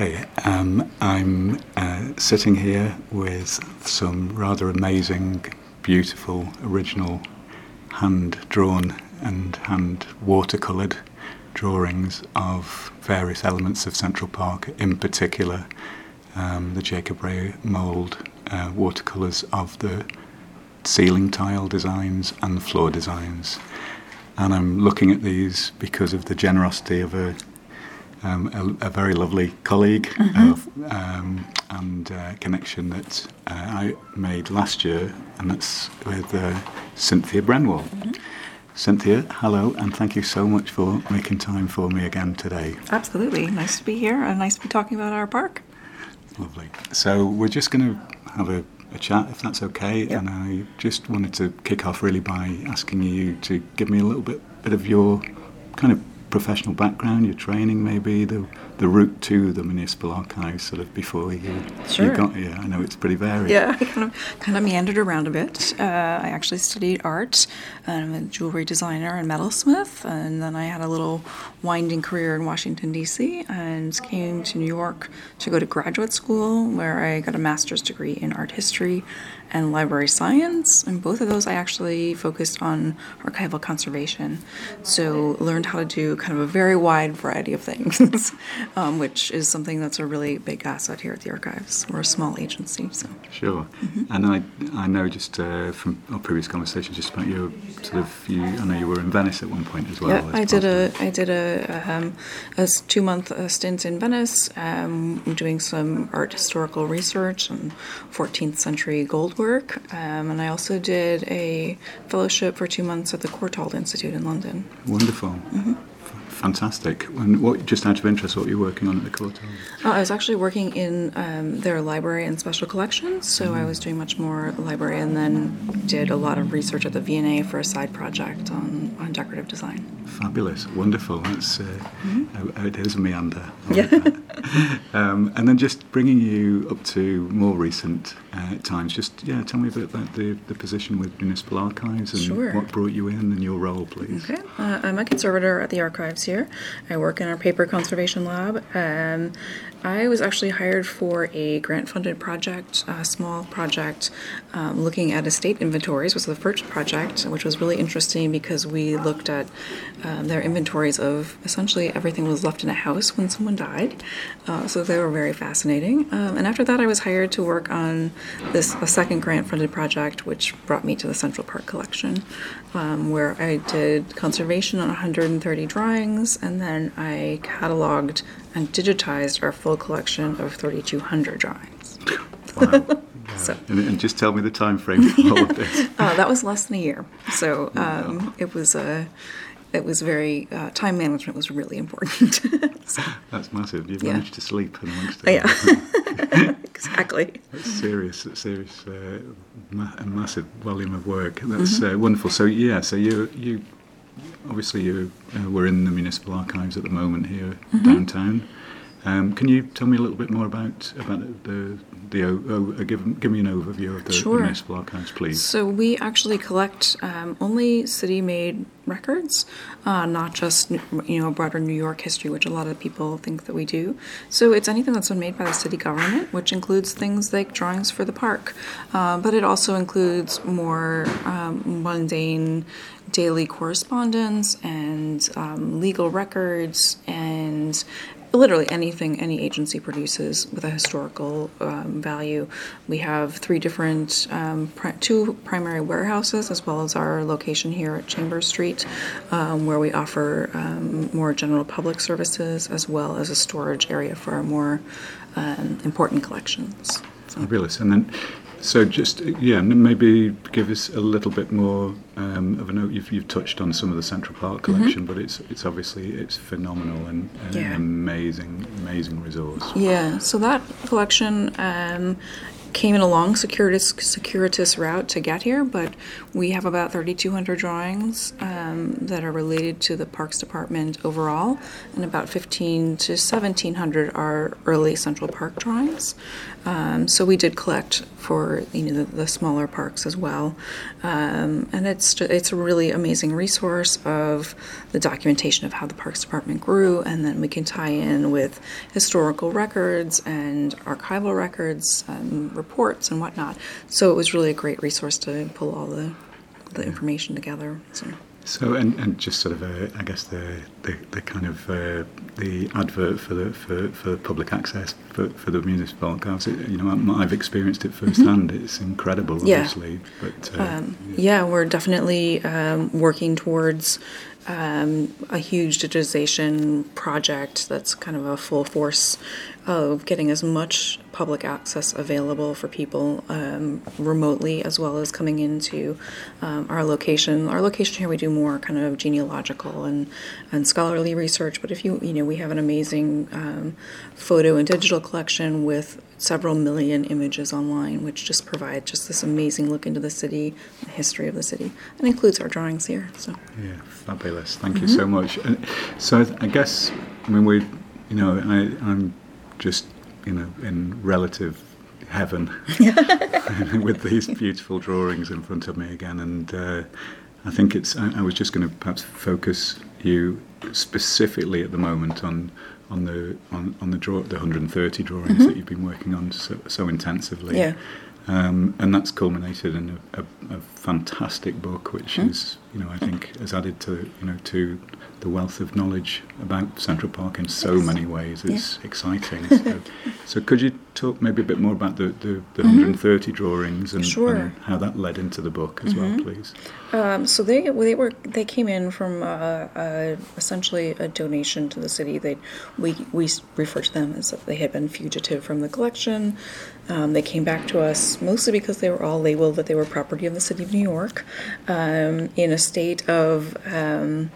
Okay, um, I'm uh, sitting here with some rather amazing, beautiful, original, hand drawn and hand watercoloured drawings of various elements of Central Park, in particular um, the Jacob Wrey Mould uh, watercolours of the ceiling tile designs and floor designs. And I'm looking at these because of the generosity of a um, a, a, very lovely colleague mm-hmm. of, um, and uh, connection that uh, I made last year, and that's with uh, Cynthia Brenwall. Mm-hmm. Cynthia, hello, and thank you so much for making time for me again today. Absolutely. Nice to be here and nice to be talking about our park. Lovely. So, we're just going to have a, a, chat, if that's okay. Yep. And I just wanted to kick off really by asking you to give me a little bit, bit of your kind of professional background, your training, maybe the the route to the municipal archives, sort of before you, sure. you got here. I know it's pretty varied. Yeah, I kind of kind of meandered around a bit. Uh, I actually studied art. I'm a jewelry designer and metalsmith, and then I had a little winding career in Washington D.C. and came to New York to go to graduate school, where I got a master's degree in art history and library science. And both of those I actually focused on archival conservation. So learned how to do kind of a very wide variety of things, um, which is something that's a really big asset here at the archives. We're a small agency, so. Sure. Mm-hmm. And I, I know just uh, from our previous conversations just about your sort of you. I know you were in Venice at one point as well. Yeah, I did a I did a, um, a two month uh, stint in Venice, um, doing some art historical research and 14th century gold work. Um, and I also did a fellowship for two months at the Courtauld Institute in London. Wonderful. Mm-hmm fantastic. And what, just out of interest, what were you working on at the Courtauld? Oh, I was actually working in um, their library and special collections, so mm. I was doing much more library, and then did a lot of research at the V&A for a side project on, on decorative design. Fabulous, wonderful. That's uh, mm-hmm. it is a meander. Yeah. um, and then just bringing you up to more recent uh, times. Just yeah, tell me a bit about the, the position with municipal archives and sure. what brought you in and your role, please. Okay, uh, I'm a conservator at the archives here. I work in our paper conservation lab. Um, I was actually hired for a grant-funded project, a small project, um, looking at estate inventories. Was the first project, which was really interesting because we looked at um, their inventories of essentially everything was left in a house when someone died. Uh, so they were very fascinating. Um, and after that, I was hired to work on this a second grant-funded project, which brought me to the Central Park Collection, um, where I did conservation on 130 drawings, and then I cataloged and digitized our full collection of 3,200 drawings. Wow. so, and, and, just tell me the time frame for all of this. uh, that was less than a year. So um, wow. it was a. It was very uh, time management was really important. so, That's massive. You've yeah. managed to sleep amongst it. Yeah, exactly. That's serious. That's serious. Uh, ma- a massive volume of work. That's mm-hmm. Uh, wonderful. So yeah. So you you obviously you uh, we're in the municipal archives at the moment here mm-hmm. downtown. Um, can you tell me a little bit more about about the the oh, uh, give give me an overview of the, sure. municipal archives, please? So we actually collect um, only city-made records, uh, not just you know broader New York history, which a lot of people think that we do. So it's anything that's been made by the city government, which includes things like drawings for the park, uh, but it also includes more um, mundane daily correspondence and um, legal records and literally anything any agency produces with a historical um, value. We have three different, um, pri- two primary warehouses, as well as our location here at Chambers Street, um, where we offer um, more general public services, as well as a storage area for our more um, important collections. So. Fabulous. And then so just yeah, maybe give us a little bit more um, of a note. You've, you've touched on some of the Central Park mm-hmm. collection, mm-hmm. but it's it's obviously it's phenomenal and, and yeah. an amazing amazing resource. Yeah. So that collection. Um, came in a long circuitous, circuitous route to get here, but we have about 3,200 drawings um, that are related to the Parks Department overall, and about 15 to 1,700 are early Central Park drawings. Um, so we did collect for you know the, the smaller parks as well, um, and it's it's a really amazing resource of the documentation of how the Parks Department grew, and then we can tie in with historical records and archival records, and reports and whatnot. So it was really a great resource to pull all the the information together. So. So, and, and just sort of, uh, I guess the, the, the kind of uh, the advert for the for, for public access for, for the municipal archives. You know, I've experienced it firsthand. It's incredible, Mm-hmm. Yeah. obviously. But uh, Um, yeah, we're definitely um, working towards um, a huge digitization project that's kind of a full force of getting as much public access available for people um, remotely as well as coming into um, our location. Our location here, we do more kind of genealogical and, and scholarly research, but if you, you know, we have an amazing um, photo and digital collection with several million images online, which just provide just this amazing look into the city, the history of the city, and includes our drawings here. So Yeah, fabulous. Thank you so much. And so I guess, I mean, we, you know, I, I'm just, you know, in relative heaven with these beautiful drawings in front of me again. And uh, I think it's, I, I was just going to perhaps focus you specifically at the moment on on the on, on the draw the 130 drawings that you've been working on so, so intensively. Yeah. Um, and that's culminated in a, a, a fantastic book, which Hmm? is, you know, I think has added to, you know, to the wealth of knowledge about Central Park in so Yes. many ways. It's exciting. So, so could you talk maybe a bit more about the, the, the 130 drawings and, Mm-hmm. Sure. and how that led into the book as well, please? Um, so they they were they came in from uh, uh, essentially a donation to the city. They we we refer to them as if they had been fugitive from the collection. Um, they came back to us mostly because they were all labeled that they were property of the city of New York, um, in a state of. Um,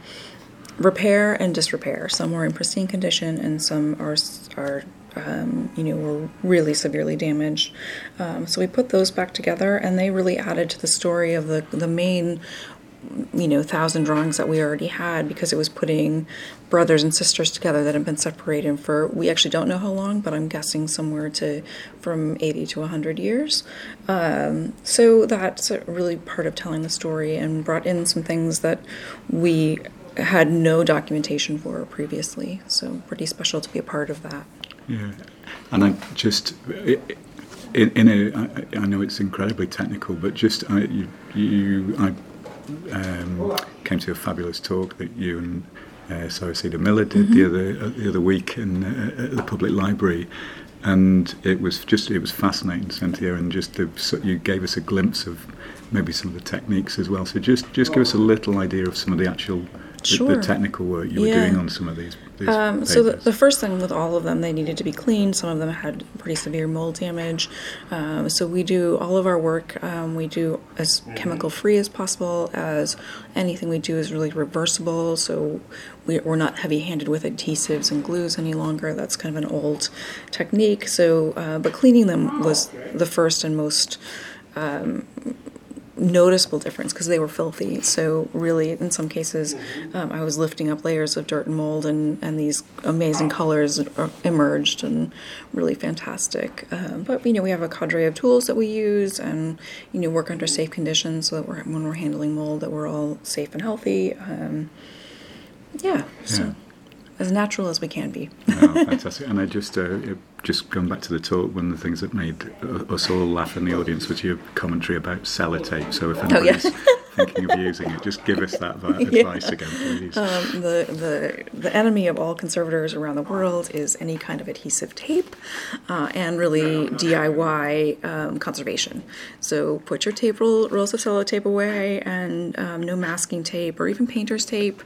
repair and disrepair. Some were in pristine condition, and some are are um, you know were really severely damaged. Um, so we put those back together, and they really added to the story of the the main you know thousand drawings that we already had because it was putting brothers and sisters together that had been separated for we actually don't know how long but i'm guessing somewhere to from 80 to 100 years. Um, so that's really part of telling the story and brought in some things that we had no documentation for previously. So pretty special to be a part of that. Yeah, and I just in, in a I, I know it's incredibly technical, but just I, you, you I um, came to a fabulous talk that you and uh, Sara Cedar Miller did the other uh, the other week in uh, at the public library. And it was just it was fascinating, Cynthia, and just the, so you gave us a glimpse of maybe some of the techniques as well. So just just give us a little idea of some of the actual the, Sure. the technical work you were Yeah. doing on some of these. These Um, so the, the first thing with all of them, they needed to be cleaned. Some of them had pretty severe mold damage. Um, so we do all of our work. Um, we do as chemical free as possible. As anything we do is really reversible. So we, we're not heavy handed with adhesives and glues any longer. That's kind of an old technique. So, uh, but cleaning them was the first and most noticeable difference because they were filthy. So really, in some cases, um, I was lifting up layers of dirt and mold, and, and these amazing colors er- emerged and really fantastic. Um, but you know, we have a cadre of tools that we use, and you know, work under safe conditions so that we're, when we're handling mold, that we're all safe and healthy. Um, yeah, so as natural as we can be. Oh, fantastic! And I just uh, just going back to the talk, one of the things that made us all laugh in the audience was your commentary about sellotape. So if Oh, anybody's thinking of using it, just give us that va- advice again, please. Um, the, the the enemy of all conservators around the world is any kind of adhesive tape, uh, and really DIY um, conservation. So put your tape roll, rolls of sellotape away, and um, no masking tape or even painter's tape.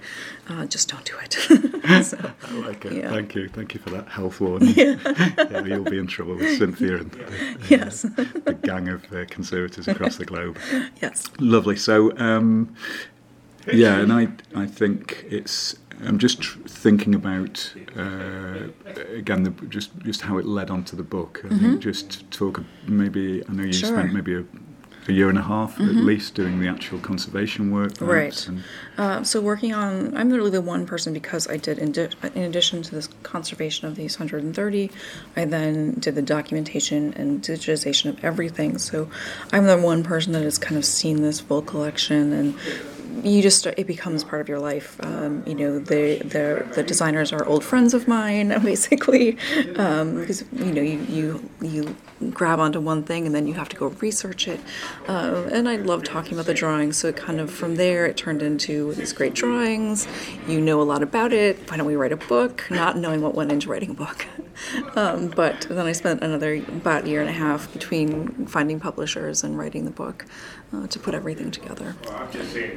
Uh, just don't do it. so, I like it. yeah. Thank you. Thank you for that health warning. Yeah. you'll be in trouble with Cynthia and the, yes, the gang of uh, conservators across the globe. yes. Lovely. So, um, yeah, and I, I think it's I'm just tr- thinking about uh, again the, just just how it led on to the book. I think just talk maybe I know you Mm-hmm. Sure. Mm-hmm. spent maybe a, a year and a half at least doing the actual conservation work. perhaps, Right. and- Uh, so working on, I'm literally the one person because I did, in, di- in addition to this conservation of these 130, I then did the documentation and digitization of everything. So I'm the one person that has kind of seen this full collection and you just it becomes part of your life. Um, you know, the the the designers are old friends of mine, basically, um, because you know you you you grab onto one thing and then you have to go research it. Uh, and I love talking about the drawings, so it kind of from there it turned into these great drawings. You know a lot about it. Why don't we write a book? Not knowing what went into writing a book. Um, but then I spent another about year and a half between finding publishers and writing the book uh, to put everything together.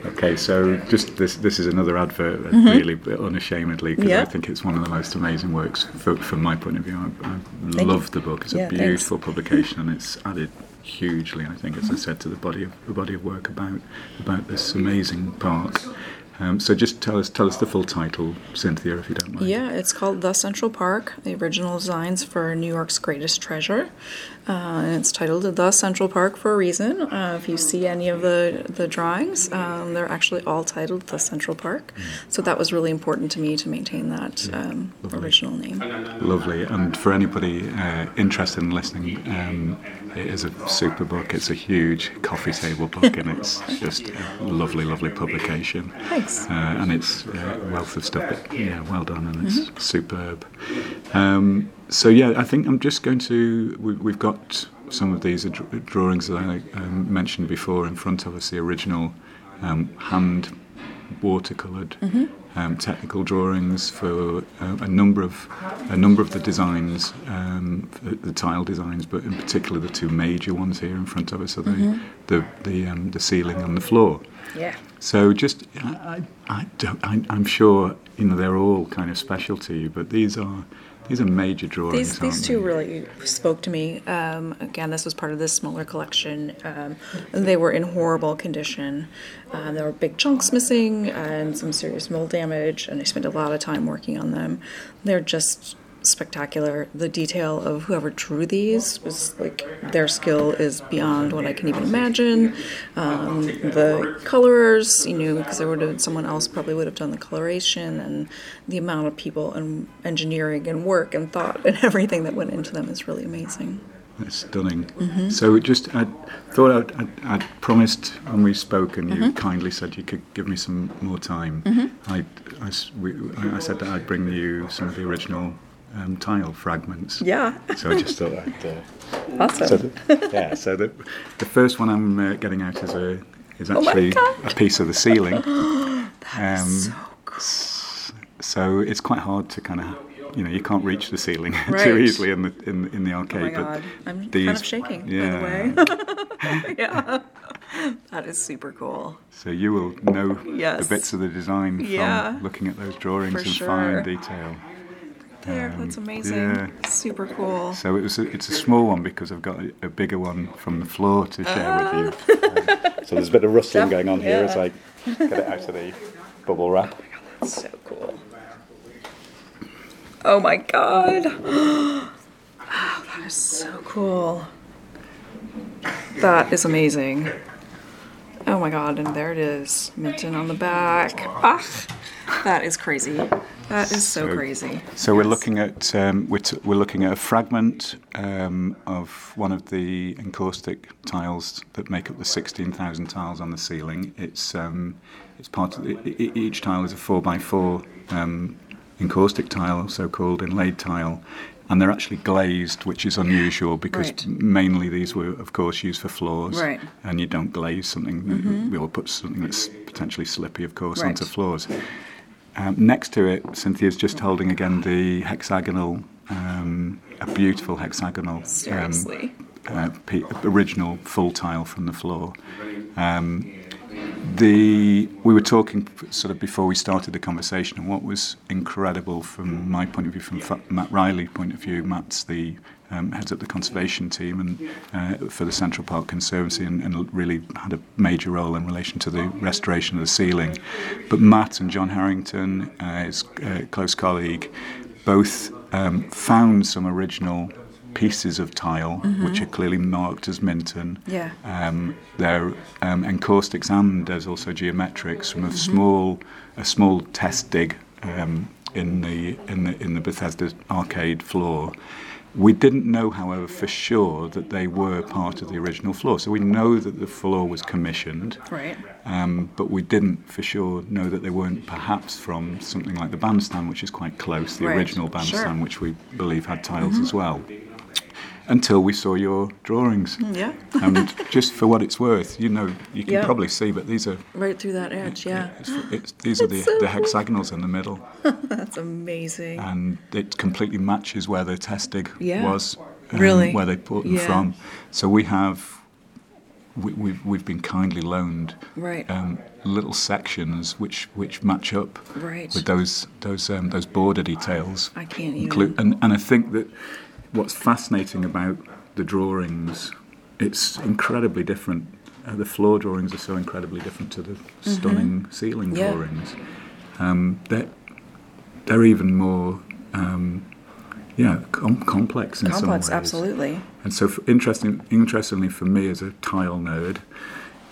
Okay, so just this this is another advert, uh, really, but unashamedly, because Mm-hmm. Yeah. I think it's one of the most amazing works for, from my point of view. I, I love the book. It's Yeah, a thanks. beautiful publication, and it's added hugely, I think, as I said, to the body of the body of work about about this amazing park. Um, so just tell us tell us the full title, Cynthia, if you don't mind. Yeah, it's called The Central Park, the original designs for New York's greatest treasure. Uh, and it's titled The Central Park for a reason. Uh, if you see any of the, the drawings, um, they're actually all titled The Central Park. So that was really important to me to maintain that um, original name. Lovely. And for anybody uh, interested in listening, um, it is a super book. It's a huge coffee table book, and it's just a lovely, lovely publication. Thanks. Uh, and it's uh, a wealth of stuff. But, yeah, well done, and it's superb. Um, so yeah, I think I'm just going to. We, we've got some of these dr- drawings that I um, mentioned before in front of us. The original um, hand watercoloured um, technical drawings for uh, a number of a number of the designs, um, the, the tile designs, but in particular the two major ones here in front of us are the the the, um, the ceiling and the floor. Yeah. So just I, I, don't I, I'm sure you know they're all kind of special to you, but these are these are major drawings. These, these two they? really spoke to me. Um, again, this was part of this smaller collection. Um, they were in horrible condition. Uh, there were big chunks missing and some serious mold damage, and I spent a lot of time working on them. They're just spectacular. The detail of whoever drew these was like their skill is beyond what I can even imagine. Um, the colorers, you know, because there would have someone else probably would have done the coloration, and the amount of people and engineering and work and thought and everything that went into them is really amazing. It's stunning. Mm-hmm. So just, I thought I'd, I'd, I'd promised when we spoke, and Mm-hmm. you kindly said you could give me some more time. I, I s- we- I- I said that I'd bring you some of the original um, tile fragments. Yeah, So I just thought I'd. Uh, awesome. so yeah. So the the first one I'm uh, getting out is a is Oh actually God. a piece of the ceiling. That um, so cool. So it's quite hard to kind of. You know, you can't reach the ceiling Right. too easily in the in, in the Oh arcade. my but god, I'm kind of shaking. yeah. By the way, yeah, that is super cool. So you will know Yes. the bits of the design Yeah. from looking at those drawings For in sure. fine detail. There, that's amazing. yeah. Super cool. So it was a, it's a small one because I've got a, a bigger one from the floor to share with you. Um, so there's a bit of rustling going on here as I get it out of the bubble wrap. So cool. Oh my god. Wow, that is so cool. That is amazing. Oh my god, and there it is. Minton on the back. Ah, that is crazy. That is so, So- crazy. So we're looking at um, we're, t- we're looking at a fragment um, of one of the encaustic tiles that make up the 16,000 tiles on the ceiling. It's um, it's part of the, each tile is a four by four um, encaustic tile, so-called inlaid tile, and they're actually glazed, which is unusual because Right. mainly these were, of course, used for floors, Right. Mm-hmm. and you don't glaze something We or put something that's potentially slippy, of course, onto Right. floors. Um, next to it, Cynthia's just holding again the hexagonal, um, a beautiful hexagonal, um, Seriously. uh, p- original full tile from the floor. Um, the we were talking sort of before we started the conversation, and what was incredible from my point of view, from Matt Riley's point of view, Matt's the um, heads up the conservation team and uh, for the Central Park Conservancy, and, and, really had a major role in relation to the restoration of the ceiling. But Matt and John Harrington, uh, his uh, close colleague, both um, found some original pieces of tile, mm-hmm. which are clearly marked as Minton. Yeah. Um, they're um, encaustics and there's also geometrics from a mm-hmm. small a small test dig um, in the in the in the Bethesda arcade floor. We didn't know, however, for sure that they were part of the original floor. So we know that the floor was commissioned, right? Um, but we didn't for sure know that they weren't perhaps from something like the bandstand, which is quite close, the right. original bandstand, sure. which we believe had tiles mm-hmm. as well until we saw your drawings. Mm, yeah. and just for what it's worth, you know, you can probably see, but these are right through that edge. Yeah. It's, it's, these are the, so the hexagonals in the middle. That's amazing. And it completely matches where the test dig yeah. was. Um, really. Where they put them yeah. from. So we have. We, we've, we've been kindly loaned right. um, little sections which, which match up right. with those those um, those border details. I can't even. and, and I think that what's fascinating about the drawings, it's incredibly different. Uh, the floor drawings are so incredibly different to the mm-hmm. stunning ceiling yeah. drawings. Um, they're, they're even more, um, yeah, com- complex in complex, some ways. absolutely. And so, for, interesting, interestingly for me as a tile nerd,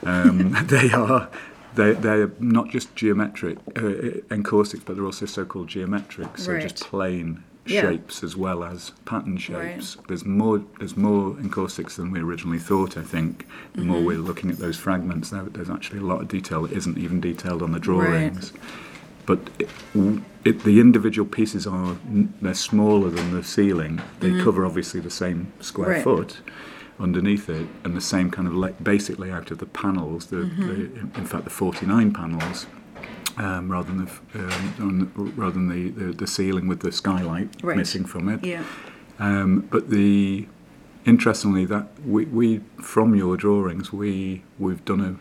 um, they are they they're not just geometric uh, encaustics, but they're also so-called geometric, so right. just plain yeah. shapes as well as pattern shapes. Right. There's more there's more encaustics than we originally thought. I think the mm-hmm. more we're looking at those fragments, there, there's actually a lot of detail that isn't even detailed on the drawings. Right. But it, it, the individual pieces are they're smaller than the ceiling. They mm-hmm. cover obviously the same square right. foot underneath it, and the same kind of le- basic layout of the panels. The, mm-hmm. the in fact the 49 panels um, rather than the um, rather than the, the, the, ceiling with the skylight right. missing from it. Yeah. Um, but the interestingly that we, we from your drawings we we've done a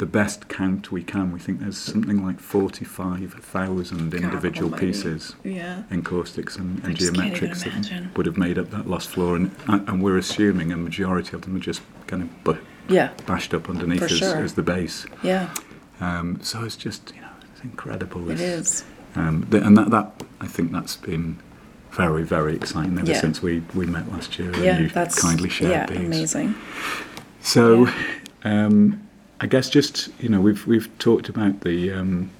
the best count we can. We think there's something like 45,000 individual pieces, yeah. encaustics and, and geometrics that would have made up that lost floor. And, and we're assuming a majority of them are just kind of yeah. bashed up underneath as, sure. as, the base. Yeah. Um, so it's just, you know, it's incredible. It is. Um, and that, that, I think that's been very, very exciting ever yeah. since we, we met last year yeah, and you kindly shared yeah, these. amazing. So, yeah. um, I guess just you know we've we've talked about the um,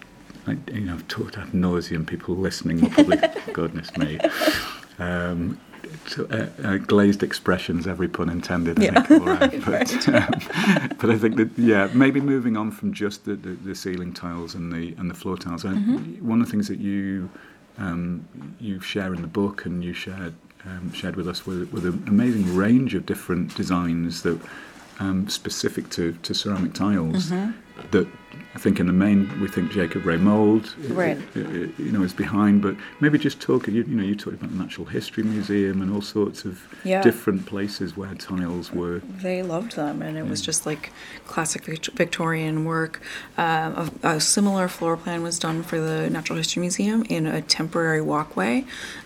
I, you know I've talked ad nauseum. People listening will probably goodness me. Um, uh, uh, glazed expressions, every pun intended. I yeah. think, right. But, um, but I think that yeah, maybe moving on from just the, the, the ceiling tiles and the and the floor tiles. Mm-hmm. One of the things that you um, you share in the book and you shared um, shared with us with, with an amazing range of different designs that um, specific to, to ceramic tiles mm-hmm. That I think in the main we think Jacob Wrey Mould, right. you know, is behind. But maybe just talk. You, you know, you talked about the Natural History Museum and all sorts of yeah. different places where tiles were. They loved them, and it was just like classic Victorian work. Uh, a, a, similar floor plan was done for the Natural History Museum in a temporary walkway.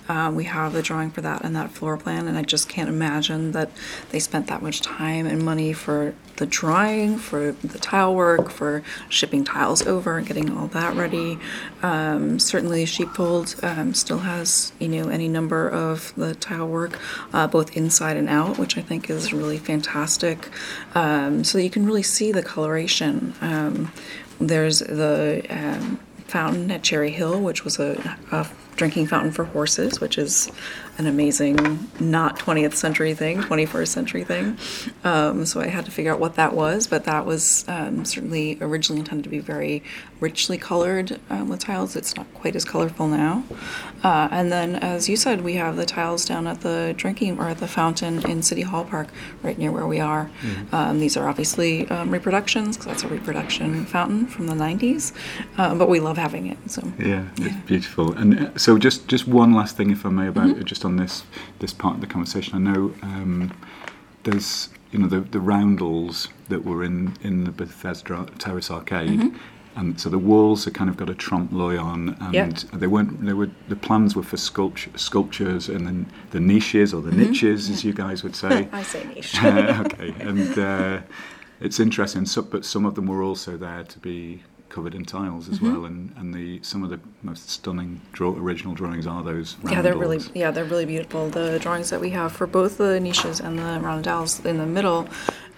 Um, we have the drawing for that and that floor plan, and I just can't imagine that they spent that much time and money for the drying, for the tile work, for shipping tiles over and getting all that ready. Um, certainly, Sheepfold um, still has you know any number of the tile work, uh, both inside and out, which I think is really fantastic. Um, so you can really see the coloration. Um, there's the um, fountain at Cherry Hill, which was a, a drinking fountain for horses, which is an amazing, not 20th century thing, 21st century thing. Um, so I had to figure out what that was, but that was um, certainly originally intended to be very richly colored um, with tiles. It's not quite as colorful now. Uh, and then, as you said, we have the tiles down at the drinking or at the fountain in City Hall Park, right near where we are. Mm-hmm. these are obviously um, reproductions, because that's a reproduction fountain from the 90s, uh, but we love having it. So yeah, it's beautiful. And uh, so, just just one last thing, if I may, about mm-hmm. just on this this part of the conversation. I know um, there's you know the the roundels that were in in the Bethesda Terrace Arcade. Mm-hmm. And so the walls have kind of got a trompe l'oeil on, and Yep. they weren't. They were the plans were for sculpture, sculptures, and then the niches or the niches, as you guys would say. Mm-hmm. I say niche. Uh, okay, and uh, it's interesting. So, but some of them were also there to be covered in tiles as Mm-hmm. well, and, and the some of the most stunning draw, original drawings are those. Yeah, they're really yeah they're really beautiful. The drawings that we have for both the niches and the roundels in the middle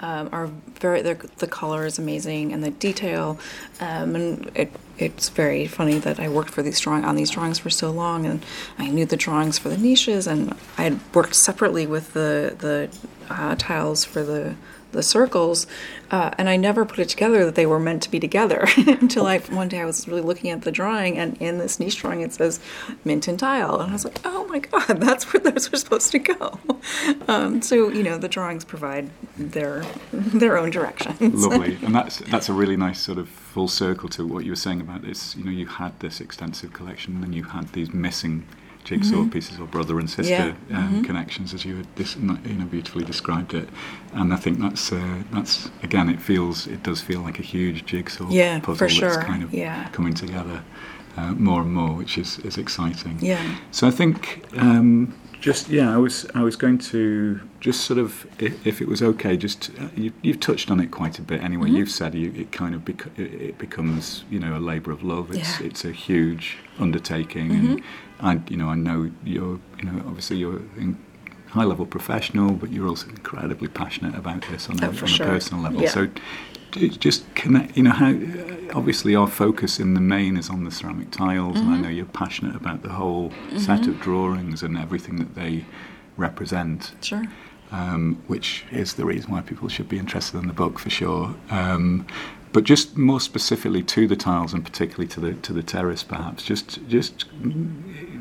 um, are very the color is amazing and the detail, um, and it it's very funny that I worked for these drawing on these drawings for so long, and I knew the drawings for the niches, and I had worked separately with the the uh, tiles for the the circles, uh, and I never put it together that they were meant to be together until I one day I was really looking at the drawing, and in this niche drawing it says Minton tile, and I was like, oh my god, that's where those are supposed to go. Um, so you know the drawings provide their their own directions. Lovely, and that's that's a really nice sort of full circle to what you were saying about this. You know, you had this extensive collection, and you had these missing jigsaw pieces or brother and sister Mm-hmm. Um, connections, as you had dis- you know beautifully described it. And I think that's uh, that's again, it feels it does feel like a huge jigsaw Yeah, puzzle for that's kind of yeah. coming together uh, more and more, which is is exciting. Yeah. So I think um, just yeah, I was I was going to just sort of if, if it was okay, just uh, you, you've touched on it quite a bit anyway. Mm-hmm. You've said you, it kind of bec- it, becomes you know a labour of love. It's Yeah. Mm-hmm. it's a huge undertaking, and I you know I know you're you know obviously you're in high level professional, but you're also incredibly passionate about this on, a, Oh, for on sure. a personal level. Yeah. So just connect you know how obviously our focus in the main is on the ceramic tiles and i know you're passionate about the whole set of drawings and everything that they represent Sure. um, which is the reason why people should be interested in the book for sure um, but just more specifically to the tiles and particularly to the to the terrace perhaps just just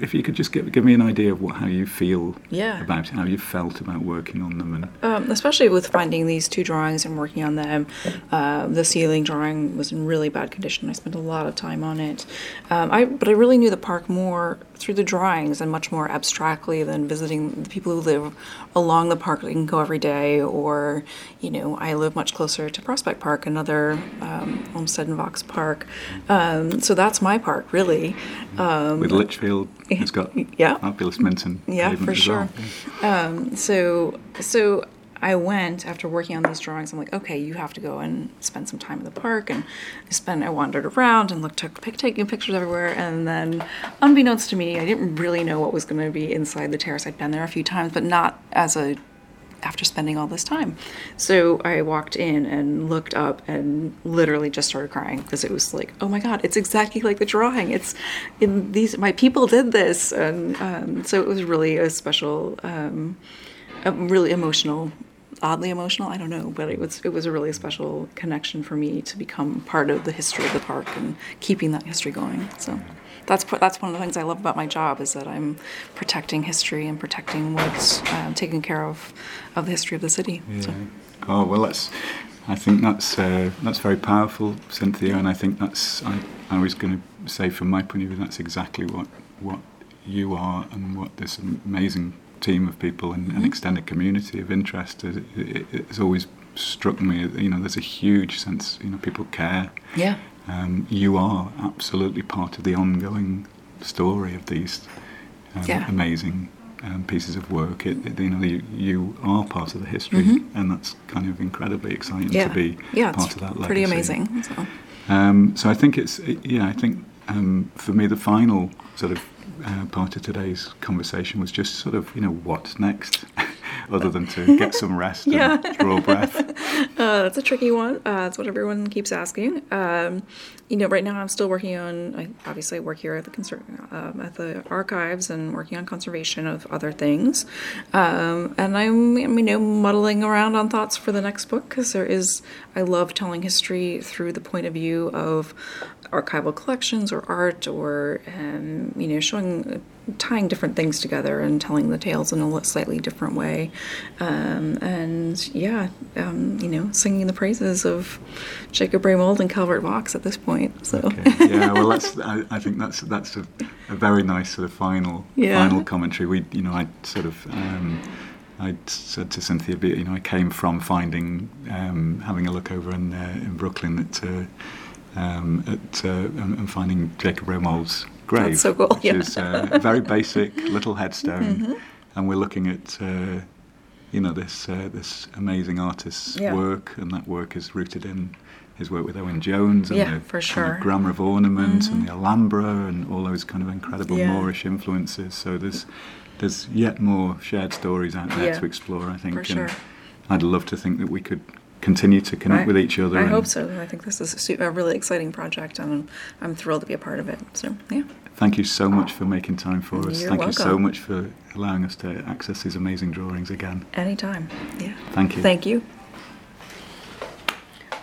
if you could just give, give me an idea of what how you feel Yeah. about it, how you felt about working on them and Um, especially with finding these two drawings and working on them. Um, the ceiling drawing was in really bad condition. I spent a lot of time on it. Um, I, but I really knew the park more through the drawings and much more abstractly than visiting the people who live along the park. They can go every day, or you know, I live much closer to Prospect Park, another um, Olmsted and Vaux Park. Um, so that's my park, really. Um, with Litchfield it's got yeah. fabulous Minton. Yeah, for sure. well. Um, so so I went after working on these drawings. I'm like, okay, you have to go and spend some time in the park. And I spent, I wandered around and looked, took pic, taking pictures everywhere. And then, unbeknownst to me, I didn't really know what was going to be inside the terrace. I'd been there a few times, but not as a after spending all this time. So I walked in and looked up and literally just started crying because it was like, oh my God, it's exactly like the drawing. It's in these, my people did this. And um, so it was really a special, um, a really emotional, oddly emotional, I don't know, but it was, it was a really special connection for me to become part of the history of the park and keeping that history going. So that's that's one of the things I love about my job is that I'm protecting history and protecting what's um, taking care of of the history of the city. So, Oh well, that's. I think that's uh, that's very powerful, Cynthia, and I think that's. I, I was going to say, from my point of view, that's exactly what what you are and what this amazing team of people and an extended community of interest. It, it, it's always struck me. You know, there's a huge sense. You know, people care. yeah, Um, you are absolutely part of the ongoing story of these um, Yeah. amazing um, pieces of work. It, it- you know, you, you are part of the history, and that's kind of incredibly exciting Mm-hmm. yeah, to be yeah, part of that legacy. pretty amazing. So. Um, so I think it's yeah. I think um, for me the final sort of uh, part of today's conversation was just sort of you know what's next, other than to get some rest Yeah. and draw breath. Uh, that's a tricky one. Uh, that's what everyone keeps asking. Um, you know, right now I'm still working on. I obviously work here at the conser- um, at the archives and working on conservation of other things. Um, and I'm, you know, muddling around on thoughts for the next book because there is. I love telling history through the point of view of archival collections or art or um, you know showing tying different things together and telling the tales in a slightly different way um, and yeah um, you know singing the praises of Jacob Wrey Mould and Calvert Vaux at this point so Okay. Yeah, well, that's. I, I think that's that's a, a very nice sort of final Yeah. final commentary. We, you know, I sort of um, I said to Cynthia, you know, I came from finding, um, having a look over in uh, in Brooklyn at, uh, um, at uh, and, and finding Jacob Wrey Mould's grave, That's so cool, which yeah. Mm-hmm. is uh, a very basic little headstone, and we're looking at. Uh, you know this uh, this amazing artist's Yeah. work, and that work is rooted in his work with Owen Jones and Yeah, the for kind of. Mm-hmm. grammar of ornament and the Alhambra and all those kind of incredible Yeah. Moorish influences. So there's there's yet more shared stories out there to explore. I think. I'd love to think that we could continue to connect I- with each other. I hope so. I think this is a, really exciting project, and I'm, I'm thrilled to be a part of it. So, yeah. Thank you so much for making time for us. You're Thank you so much for allowing us to access these amazing drawings again. Anytime. Yeah. Thank you. Thank you.